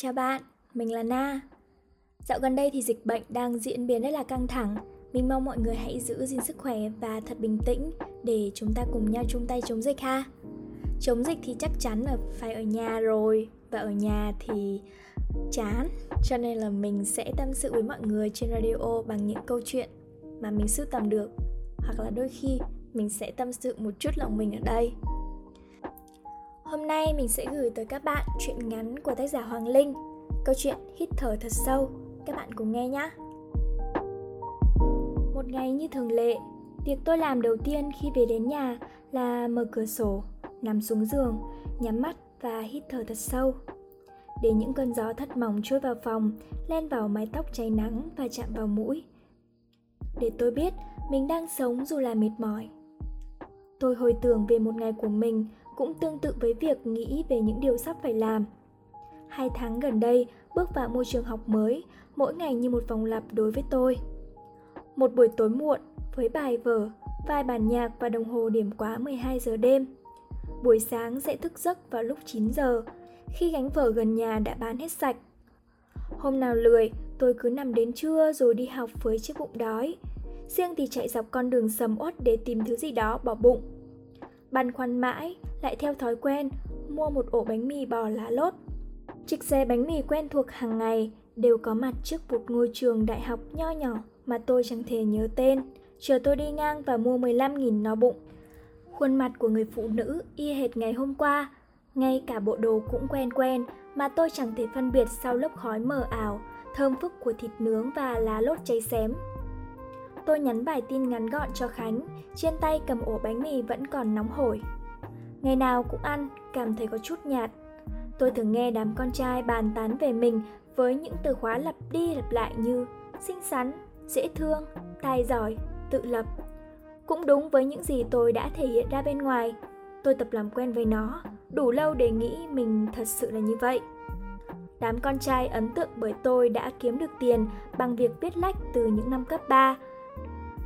Chào bạn, mình là Na. Dạo gần đây thì dịch bệnh đang diễn biến rất là căng thẳng. Mình mong mọi người hãy giữ gìn sức khỏe và thật bình tĩnh để chúng ta cùng nhau chung tay chống dịch ha. Chống dịch thì chắc chắn là phải ở nhà rồi và ở nhà thì chán cho nên là mình sẽ tâm sự với mọi người trên radio bằng những câu chuyện mà mình sưu tầm được hoặc là đôi khi mình sẽ tâm sự một chút lòng mình ở đây Hôm nay mình sẽ gửi tới các bạn chuyện ngắn của tác giả Hoàng Linh Câu chuyện hít thở thật sâu Các bạn cùng nghe nhé Một ngày như thường lệ Việc tôi làm đầu tiên khi về đến nhà là mở cửa sổ, nằm xuống giường, nhắm mắt và hít thở thật sâu để những cơn gió thật mỏng trôi vào phòng, len vào mái tóc cháy nắng và chạm vào mũi. Để tôi biết mình đang sống dù là mệt mỏi. Tôi hồi tưởng về một ngày của mình cũng tương tự với việc nghĩ về những điều sắp phải làm. Hai tháng gần đây, bước vào môi trường học mới, mỗi ngày như một vòng lặp đối với tôi. Một buổi tối muộn, với bài vở, vài bản nhạc và đồng hồ điểm quá 12 giờ đêm. Buổi sáng sẽ thức giấc vào lúc 9 giờ, khi gánh vở gần nhà đã bán hết sạch. Hôm nào lười, tôi cứ nằm đến trưa rồi đi học với chiếc bụng đói. Riêng thì chạy dọc con đường sầm uất để tìm thứ gì đó bỏ bụng. Băn khoăn mãi, lại theo thói quen, mua một ổ bánh mì bò lá lốt. Chiếc xe bánh mì quen thuộc hàng ngày đều có mặt trước một ngôi trường đại học nho nhỏ mà tôi chẳng thể nhớ tên. Chờ tôi đi ngang và mua 15.000 no bụng. Khuôn mặt của người phụ nữ y hệt ngày hôm qua, ngay cả bộ đồ cũng quen quen mà tôi chẳng thể phân biệt sau lớp khói mờ ảo, thơm phức của thịt nướng và lá lốt cháy xém. Tôi nhắn bài tin ngắn gọn cho Khánh, trên tay cầm ổ bánh mì vẫn còn nóng hổi. Ngày nào cũng ăn, cảm thấy có chút nhạt. Tôi thường nghe đám con trai bàn tán về mình với những từ khóa lặp đi lặp lại như xinh xắn, dễ thương, tài giỏi, tự lập. Cũng đúng với những gì tôi đã thể hiện ra bên ngoài. Tôi tập làm quen với nó, đủ lâu để nghĩ mình thật sự là như vậy. Đám con trai ấn tượng bởi tôi đã kiếm được tiền bằng việc viết lách từ những năm cấp 3,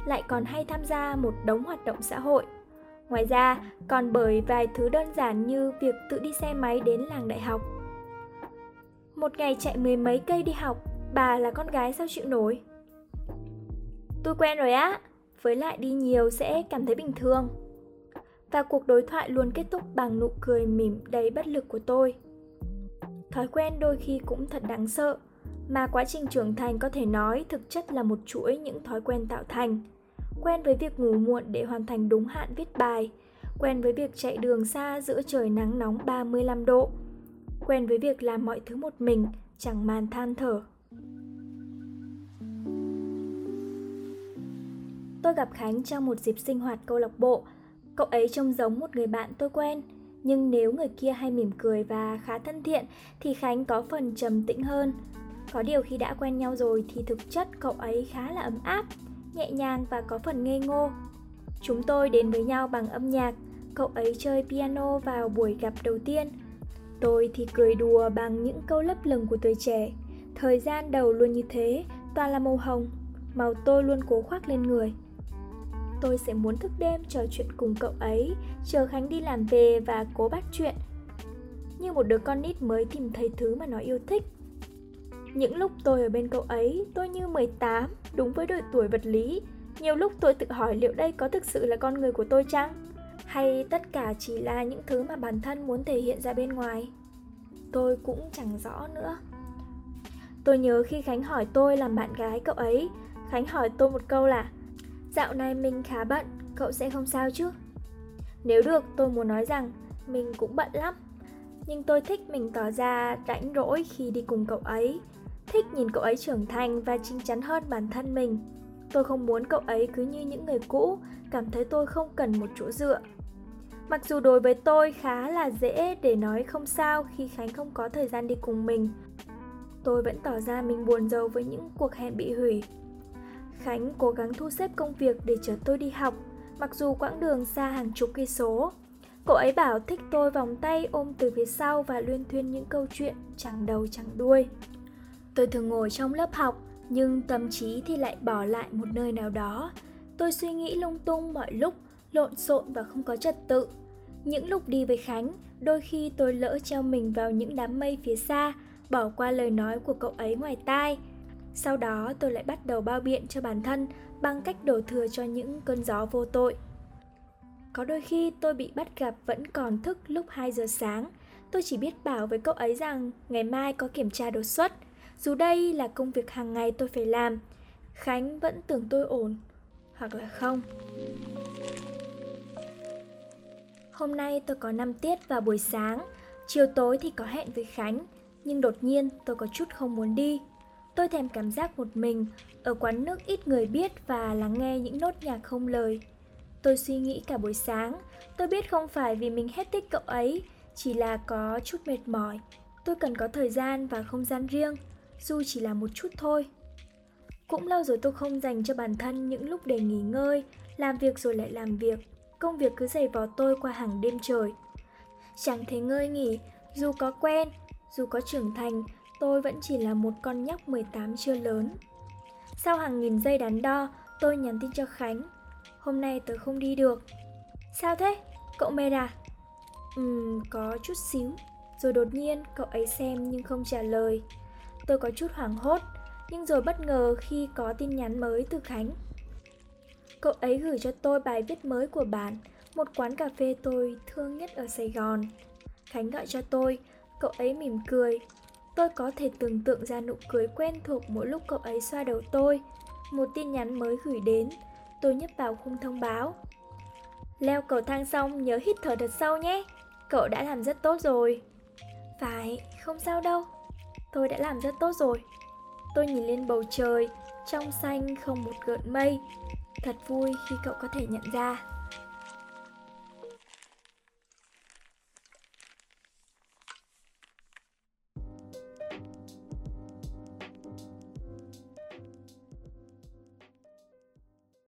lại còn hay tham gia một đống hoạt động xã hội. Ngoài ra, còn bởi vài thứ đơn giản như việc tự đi xe máy đến làng đại học. Một ngày chạy mười mấy cây đi học, bà là con gái sao chịu nổi? Tôi quen rồi á, với lại đi nhiều sẽ cảm thấy bình thường. Và cuộc đối thoại luôn kết thúc bằng nụ cười mỉm đầy bất lực của tôi. Thói quen đôi khi cũng thật đáng sợ, mà quá trình trưởng thành có thể nói thực chất là một chuỗi những thói quen tạo thành quen với việc ngủ muộn để hoàn thành đúng hạn viết bài, quen với việc chạy đường xa giữa trời nắng nóng 35 độ, quen với việc làm mọi thứ một mình, chẳng màn than thở. Tôi gặp Khánh trong một dịp sinh hoạt câu lạc bộ. Cậu ấy trông giống một người bạn tôi quen, nhưng nếu người kia hay mỉm cười và khá thân thiện thì Khánh có phần trầm tĩnh hơn. Có điều khi đã quen nhau rồi thì thực chất cậu ấy khá là ấm áp, nhẹ nhàng và có phần ngây ngô. Chúng tôi đến với nhau bằng âm nhạc, cậu ấy chơi piano vào buổi gặp đầu tiên. Tôi thì cười đùa bằng những câu lấp lửng của tuổi trẻ. Thời gian đầu luôn như thế, toàn là màu hồng, màu tôi luôn cố khoác lên người. Tôi sẽ muốn thức đêm trò chuyện cùng cậu ấy, chờ Khánh đi làm về và cố bắt chuyện. Như một đứa con nít mới tìm thấy thứ mà nó yêu thích. Những lúc tôi ở bên cậu ấy, tôi như 18, đúng với độ tuổi vật lý. Nhiều lúc tôi tự hỏi liệu đây có thực sự là con người của tôi chăng? Hay tất cả chỉ là những thứ mà bản thân muốn thể hiện ra bên ngoài? Tôi cũng chẳng rõ nữa. Tôi nhớ khi Khánh hỏi tôi làm bạn gái cậu ấy, Khánh hỏi tôi một câu là Dạo này mình khá bận, cậu sẽ không sao chứ? Nếu được, tôi muốn nói rằng mình cũng bận lắm. Nhưng tôi thích mình tỏ ra rãnh rỗi khi đi cùng cậu ấy thích nhìn cậu ấy trưởng thành và chín chắn hơn bản thân mình. Tôi không muốn cậu ấy cứ như những người cũ, cảm thấy tôi không cần một chỗ dựa. Mặc dù đối với tôi khá là dễ để nói không sao khi Khánh không có thời gian đi cùng mình, tôi vẫn tỏ ra mình buồn rầu với những cuộc hẹn bị hủy. Khánh cố gắng thu xếp công việc để chở tôi đi học, mặc dù quãng đường xa hàng chục cây số. Cậu ấy bảo thích tôi vòng tay ôm từ phía sau và luyên thuyên những câu chuyện chẳng đầu chẳng đuôi. Tôi thường ngồi trong lớp học, nhưng tâm trí thì lại bỏ lại một nơi nào đó. Tôi suy nghĩ lung tung mọi lúc, lộn xộn và không có trật tự. Những lúc đi với Khánh, đôi khi tôi lỡ treo mình vào những đám mây phía xa, bỏ qua lời nói của cậu ấy ngoài tai. Sau đó tôi lại bắt đầu bao biện cho bản thân bằng cách đổ thừa cho những cơn gió vô tội. Có đôi khi tôi bị bắt gặp vẫn còn thức lúc 2 giờ sáng. Tôi chỉ biết bảo với cậu ấy rằng ngày mai có kiểm tra đột xuất. Dù đây là công việc hàng ngày tôi phải làm, Khánh vẫn tưởng tôi ổn, hoặc là không. Hôm nay tôi có 5 tiết vào buổi sáng, chiều tối thì có hẹn với Khánh, nhưng đột nhiên tôi có chút không muốn đi. Tôi thèm cảm giác một mình, ở quán nước ít người biết và lắng nghe những nốt nhạc không lời. Tôi suy nghĩ cả buổi sáng, tôi biết không phải vì mình hết thích cậu ấy, chỉ là có chút mệt mỏi. Tôi cần có thời gian và không gian riêng, dù chỉ là một chút thôi. Cũng lâu rồi tôi không dành cho bản thân những lúc để nghỉ ngơi, làm việc rồi lại làm việc. Công việc cứ dày vò tôi qua hàng đêm trời. Chẳng thấy ngơi nghỉ, dù có quen, dù có trưởng thành, tôi vẫn chỉ là một con nhóc 18 chưa lớn. Sau hàng nghìn giây đắn đo, tôi nhắn tin cho Khánh. Hôm nay tớ không đi được. Sao thế? Cậu mệt à? Ừm, có chút xíu. Rồi đột nhiên cậu ấy xem nhưng không trả lời. Tôi có chút hoảng hốt, nhưng rồi bất ngờ khi có tin nhắn mới từ Khánh. Cậu ấy gửi cho tôi bài viết mới của bạn, một quán cà phê tôi thương nhất ở Sài Gòn. Khánh gọi cho tôi, cậu ấy mỉm cười. Tôi có thể tưởng tượng ra nụ cười quen thuộc mỗi lúc cậu ấy xoa đầu tôi. Một tin nhắn mới gửi đến, tôi nhấp vào khung thông báo. Leo cầu thang xong nhớ hít thở thật sâu nhé, cậu đã làm rất tốt rồi. Phải, không sao đâu, tôi đã làm rất tốt rồi. Tôi nhìn lên bầu trời, trong xanh không một gợn mây. Thật vui khi cậu có thể nhận ra.